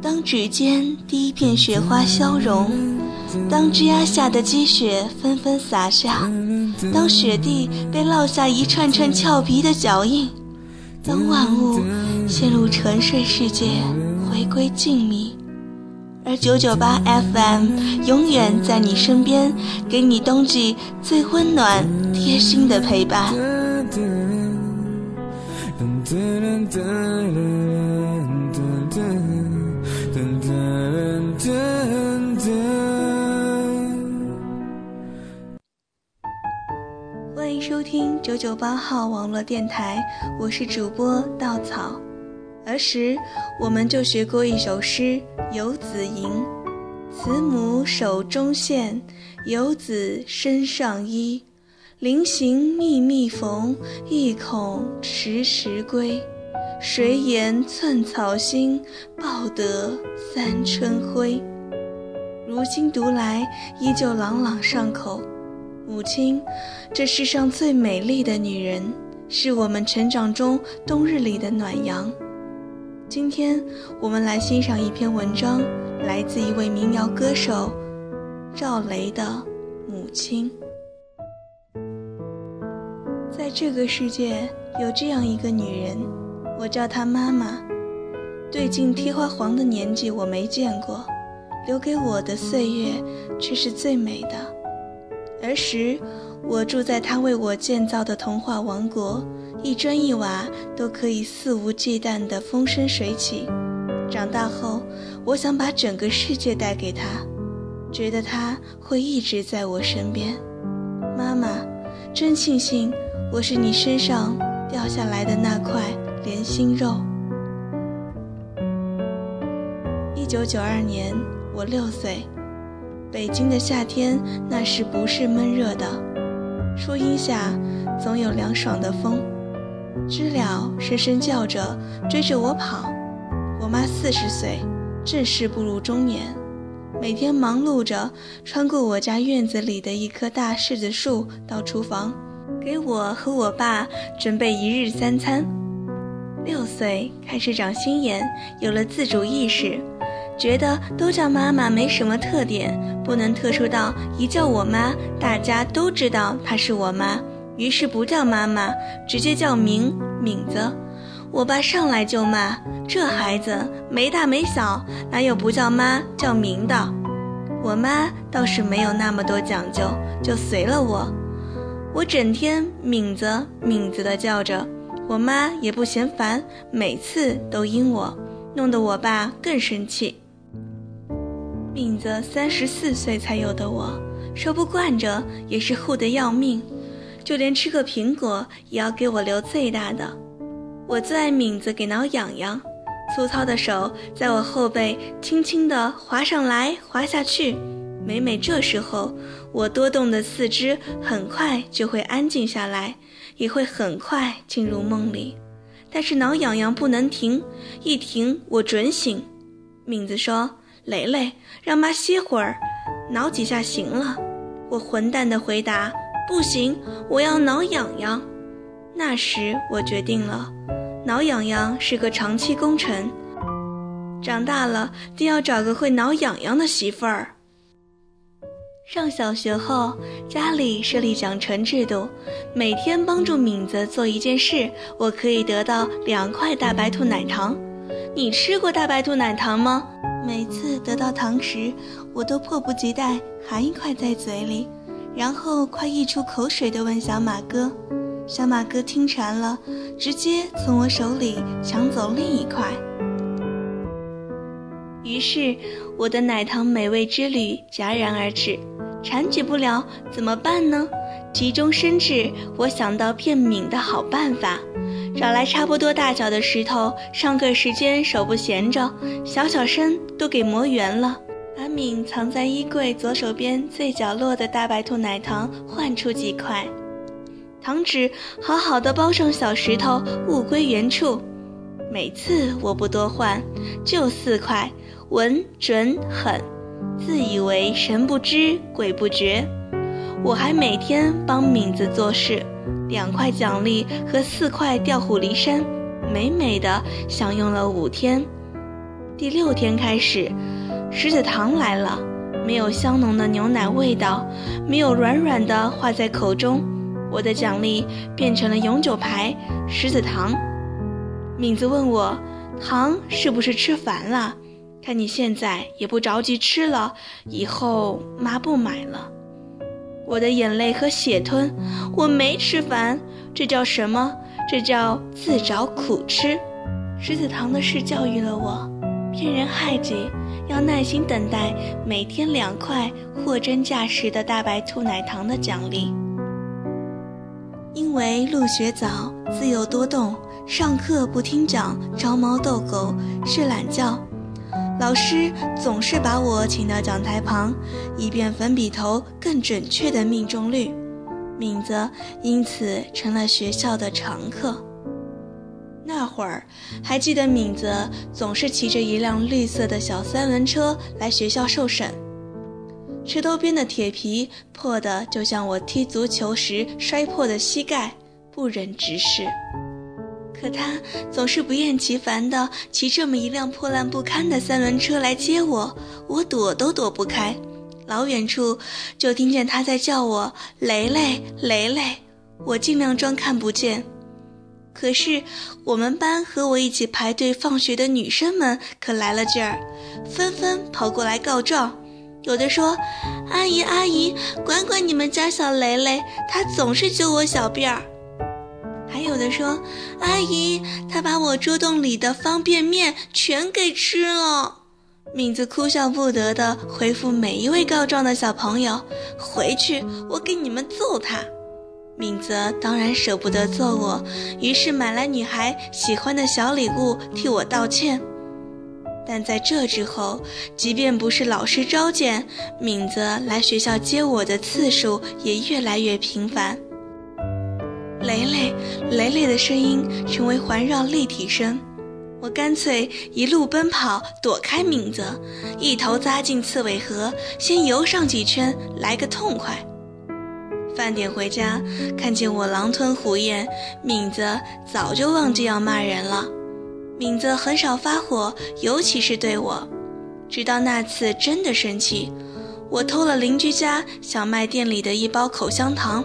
当指尖第一片雪花消融，当枝桠下的积雪纷纷洒下，当雪地被烙下一串串俏皮的脚印，当万物陷入沉睡世界，回归静谧，而九九八 FM 永远在你身边，给你冬季最温暖贴心的陪伴。欢迎收听九九八号网络电台，我是主播稻草。儿时我们就学过一首诗《游子吟》：“慈母手中线，游子身上衣。临行密密缝，意恐迟迟归。谁言寸草心，报得三春晖。”如今读来，依旧朗朗上口。母亲，这世上最美丽的女人，是我们成长中冬日里的暖阳。今天我们来欣赏一篇文章，来自一位民谣歌手赵雷的《母亲》。在这个世界有这样一个女人，我叫她妈妈。对镜贴花黄的年纪我没见过，留给我的岁月却是最美的。儿时，我住在她为我建造的童话王国，一砖一瓦都可以肆无忌惮地风生水起。长大后，我想把整个世界带给她，觉得她会一直在我身边。妈妈，真庆幸我是你身上掉下来的那块连心肉。一九九二年，我六岁。北京的夏天，那时不是闷热的，树荫下总有凉爽的风，知了声声叫着追着我跑。我妈四十岁，正式步入中年，每天忙碌着穿过我家院子里的一棵大柿子树到厨房，给我和我爸准备一日三餐。六岁开始长心眼，有了自主意识。觉得都叫妈妈没什么特点，不能特殊到一叫我妈，大家都知道她是我妈。于是不叫妈妈，直接叫名敏子。我爸上来就骂：“这孩子没大没小，哪有不叫妈叫名的？”我妈倒是没有那么多讲究，就随了我。我整天敏子敏子的叫着，我妈也不嫌烦，每次都应我，弄得我爸更生气。敏子三十四岁才有的我，说不惯着也是护得要命，就连吃个苹果也要给我留最大的。我最爱敏子给挠痒痒，粗糙的手在我后背轻轻地滑上来滑下去。每每这时候，我多动的四肢很快就会安静下来，也会很快进入梦里。但是挠痒痒不能停，一停我准醒。敏子说。蕾蕾，让妈歇会儿，挠几下行了。我混蛋的回答：“不行，我要挠痒痒。”那时我决定了，挠痒痒是个长期工程，长大了定要找个会挠痒痒的媳妇儿。上小学后，家里设立奖惩制度，每天帮助敏子做一件事，我可以得到两块大白兔奶糖。你吃过大白兔奶糖吗？每次得到糖时，我都迫不及待含一块在嘴里，然后快溢出口水地问小马哥。小马哥听馋了，直接从我手里抢走另一块。于是，我的奶糖美味之旅戛然而止。馋举不了怎么办呢？急中生智，我想到骗敏的好办法。找来差不多大小的石头，上课时间手不闲着，小小声都给磨圆了。把敏藏在衣柜左手边最角落的大白兔奶糖换出几块，糖纸好好的包上小石头，物归原处。每次我不多换，就四块，稳准狠，自以为神不知鬼不觉。我还每天帮敏子做事。两块奖励和四块调虎离山，美美的享用了五天。第六天开始，石子糖来了，没有香浓的牛奶味道，没有软软的化在口中。我的奖励变成了永久牌石子糖。敏子问我，糖是不是吃烦了？看你现在也不着急吃了，以后妈不买了。我的眼泪和血吞，我没吃烦，这叫什么？这叫自找苦吃。石子糖的事教育了我，骗人害己，要耐心等待每天两块货真价实的大白兔奶糖的奖励。因为入学早，自幼多动，上课不听讲，招猫逗狗，睡懒觉。老师总是把我请到讲台旁，以便粉笔头更准确的命中率。敏子因此成了学校的常客。那会儿还记得，敏子总是骑着一辆绿色的小三轮车来学校受审，车头边的铁皮破的就像我踢足球时摔破的膝盖，不忍直视。可他总是不厌其烦地骑这么一辆破烂不堪的三轮车来接我，我躲都躲不开，老远处就听见他在叫我“雷雷，雷雷”，我尽量装看不见。可是我们班和我一起排队放学的女生们可来了劲儿，纷纷跑过来告状，有的说：“阿姨阿姨，管管你们家小雷雷，他总是揪我小辫儿。”的说：“阿姨，他把我桌洞里的方便面全给吃了。”敏子哭笑不得地回复每一位告状的小朋友：“回去，我给你们揍他。”敏子当然舍不得揍我，于是买来女孩喜欢的小礼物替我道歉。但在这之后，即便不是老师召见，敏子来学校接我的次数也越来越频繁。雷雷，雷雷的声音成为环绕立体声，我干脆一路奔跑躲开敏子，一头扎进刺猬河，先游上几圈来个痛快。饭点回家，看见我狼吞虎咽，敏子早就忘记要骂人了。敏子很少发火，尤其是对我，直到那次真的生气，我偷了邻居家小卖店里的一包口香糖。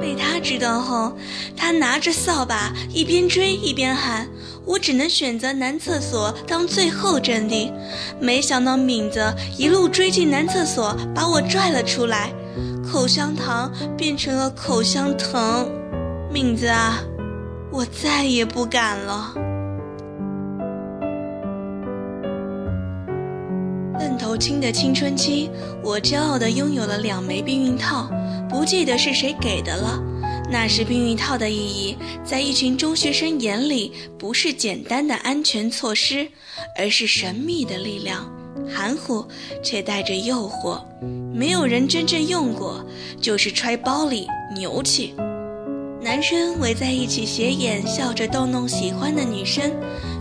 被他知道后，他拿着扫把一边追一边喊：“我只能选择男厕所当最后阵地。”没想到敏子一路追进男厕所，把我拽了出来，口香糖变成了口香糖。敏子啊，我再也不敢了。愣头青的青春期，我骄傲地拥有了两枚避孕套。不记得是谁给的了。那时避孕套的意义，在一群中学生眼里，不是简单的安全措施，而是神秘的力量，含糊却带着诱惑。没有人真正用过，就是揣包里牛气。男生围在一起斜眼笑着逗弄喜欢的女生，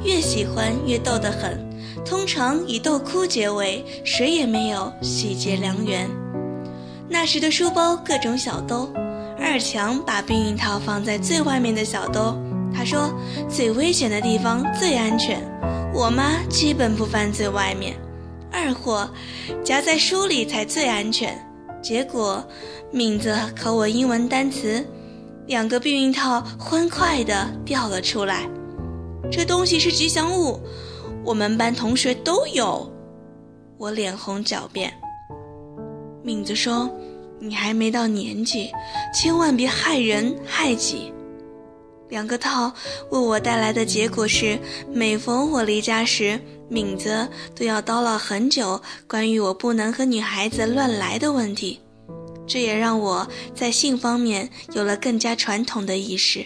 越喜欢越逗得很，通常以逗哭结尾，谁也没有喜结良缘。那时的书包各种小兜，二强把避孕套放在最外面的小兜。他说最危险的地方最安全。我妈基本不放最外面。二货夹在书里才最安全。结果敏子考我英文单词，两个避孕套欢快地掉了出来。这东西是吉祥物，我们班同学都有。我脸红狡辩。敏子说：“你还没到年纪，千万别害人害己。”两个套为我带来的结果是，每逢我离家时，敏子都要叨唠很久关于我不能和女孩子乱来的问题。这也让我在性方面有了更加传统的意识。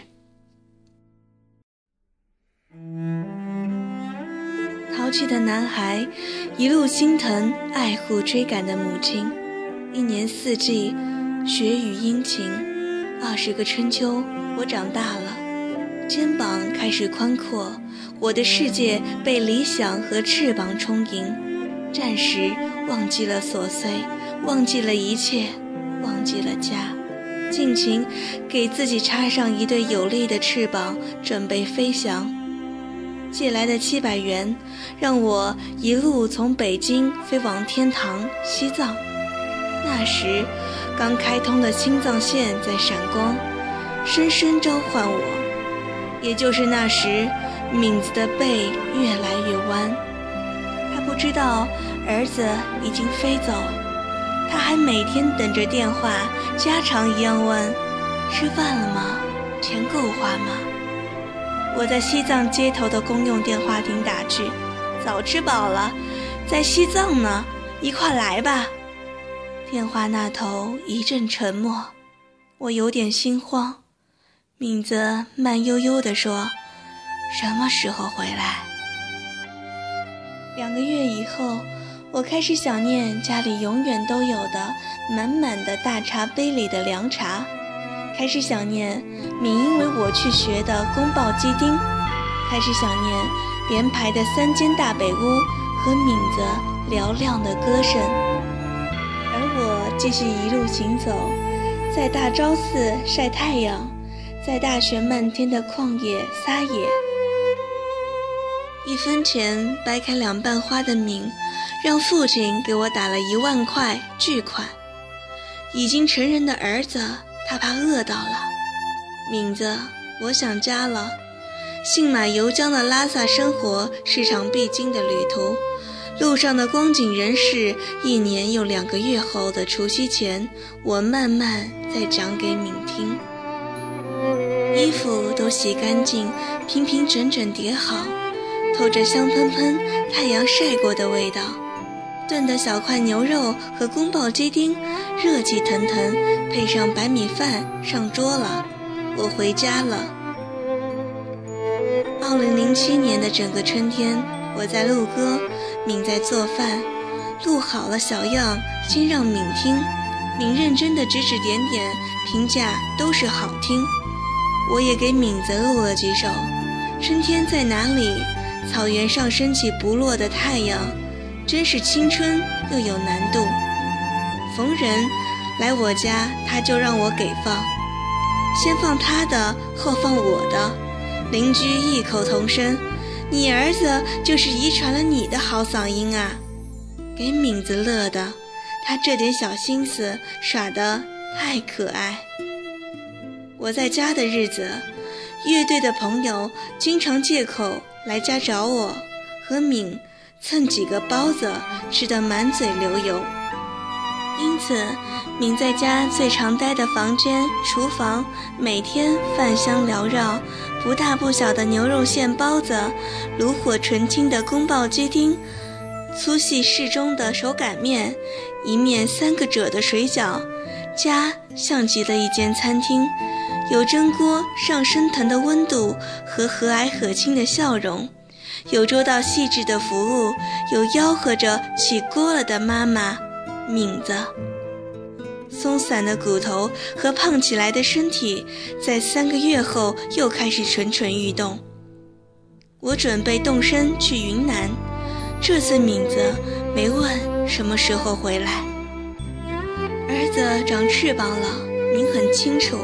淘气的男孩，一路心疼爱护追赶的母亲。一年四季，雪雨阴晴，二十个春秋，我长大了，肩膀开始宽阔，我的世界被理想和翅膀充盈，暂时忘记了琐碎，忘记了一切，忘记了家，尽情给自己插上一对有力的翅膀，准备飞翔。借来的七百元，让我一路从北京飞往天堂西藏。那时，刚开通的青藏线在闪光，深深召唤我。也就是那时，敏子的背越来越弯。他不知道儿子已经飞走，他还每天等着电话，家常一样问：“吃饭了吗？钱够花吗？”我在西藏街头的公用电话亭打去：“早吃饱了，在西藏呢，一块来吧。”电话那头一阵沉默，我有点心慌。敏子慢悠悠地说：“什么时候回来？”两个月以后，我开始想念家里永远都有的满满的大茶杯里的凉茶，开始想念敏因为我去学的宫爆鸡丁，开始想念连排的三间大北屋和敏子嘹亮的歌声。继续一路行走，在大昭寺晒太阳。在大雪漫天的旷野撒野，一分钱掰开两半花的敏，让父亲给我打了一万块巨款。已经成人的儿子，他怕饿到了。敏子，我想家了。信马由缰的拉萨生活是场必经的旅途，路上的光景人事，一年又两个月后的除夕前，我慢慢再讲给敏听。衣服都洗干净，平平整整叠好，透着香喷喷、太阳晒过的味道。炖的小块牛肉和宫爆鸡丁，热气腾腾，配上白米饭上桌了。我回家了。二零零七年的整个春天，我在录歌，敏在做饭。录好了小样，先让敏听，敏认真的指指点点，评价都是好听。我也给敏子录了几首。春天在哪里？草原上升起不落的太阳，真是青春又有难度。逢人来我家，他就让我给放，先放他的，后放我的。邻居异口同声：“你儿子就是遗传了你的好嗓音啊！”给敏子乐的，他这点小心思耍得太可爱。我在家的日子，乐队的朋友经常借口来家找我，和敏蹭几个包子，吃得满嘴流油。因此，敏在家最常待的房间、厨房，每天饭香缭绕，不大不小的牛肉馅包子，炉火纯青的宫爆鸡丁，粗细适中的手擀面，一面三个褶的水饺，家像极了一间餐厅。有蒸锅上升腾的温度和和蔼可亲的笑容，有周到细致的服务，有吆喝着起锅了的妈妈敏子。松散的骨头和胖起来的身体，在三个月后又开始蠢蠢欲动。我准备动身去云南，这次敏子没问什么时候回来。儿子长翅膀了，您很清楚。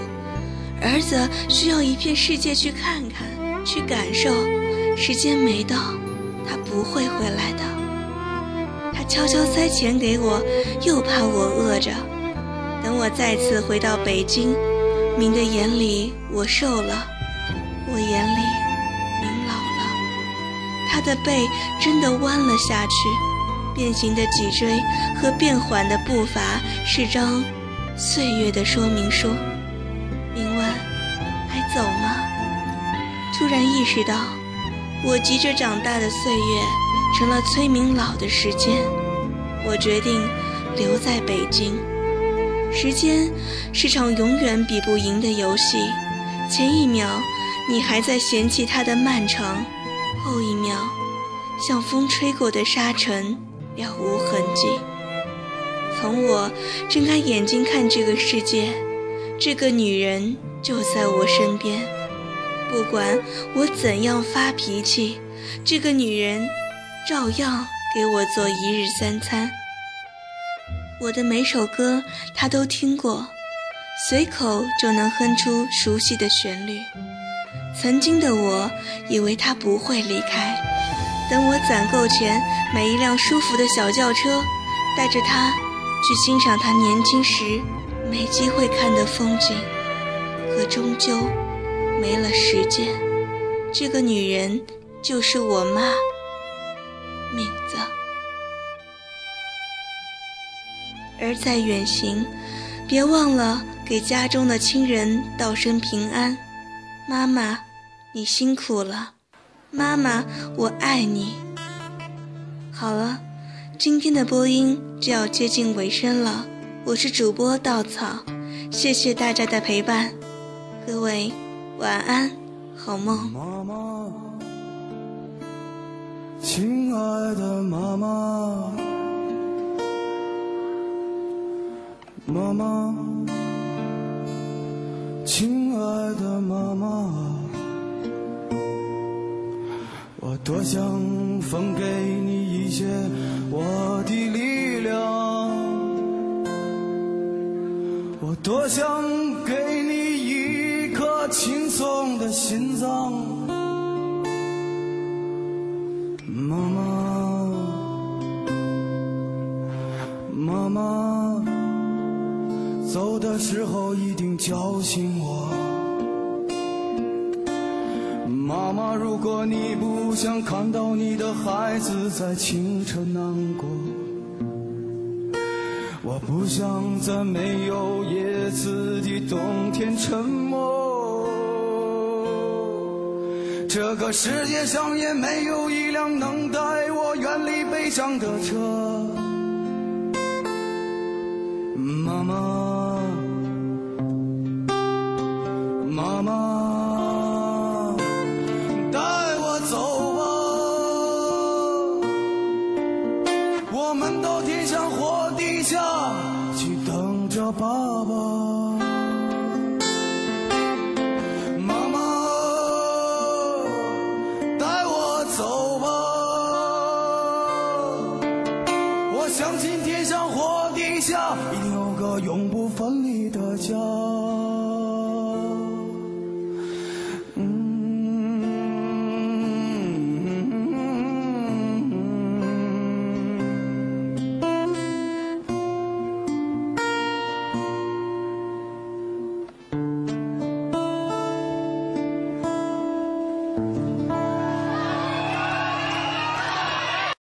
儿子需要一片世界去看看，去感受。时间没到，他不会回来的。悄悄塞钱给我，又怕我饿着。等我再次回到北京，明的眼里我瘦了，我眼里明老了。他的背真的弯了下去，变形的脊椎和变缓的步伐是张岁月的说明书。您问，还走吗？突然意识到，我急着长大的岁月成了催眠老的时间。我决定留在北京。时间是场永远比不赢的游戏。前一秒，你还在嫌弃它的漫长；后一秒，像风吹过的沙尘了无痕迹。从我睁开眼睛看这个世界，这个女人。就在我身边，不管我怎样发脾气，这个女人照样给我做一日三餐。我的每首歌他都听过，随口就能哼出熟悉的旋律。曾经的我以为他不会离开，等我攒够钱买一辆舒服的小轿车，带着他去欣赏他年轻时没机会看的风景，可终究没了时间。这个女人就是我妈，名字。而在远行，别忘了给家中的亲人道声平安，妈妈。你辛苦了，妈妈，我爱你。好了，今天的播音就要接近尾声了，我是主播稻草，谢谢大家的陪伴，各位晚安，好梦。亲爱的妈妈，妈妈，亲爱的妈妈。我多想分给你一些我的力量，我多想给你一颗轻松的心脏，妈妈，妈妈，走的时候一定叫醒我。妈妈，如果你不想看到你的孩子在清晨难过，我不想在没有叶子的冬天沉默。这个世界上也没有一辆能带我远离悲伤的车。妈妈，相信天上或地下，一定有个永不分离的家。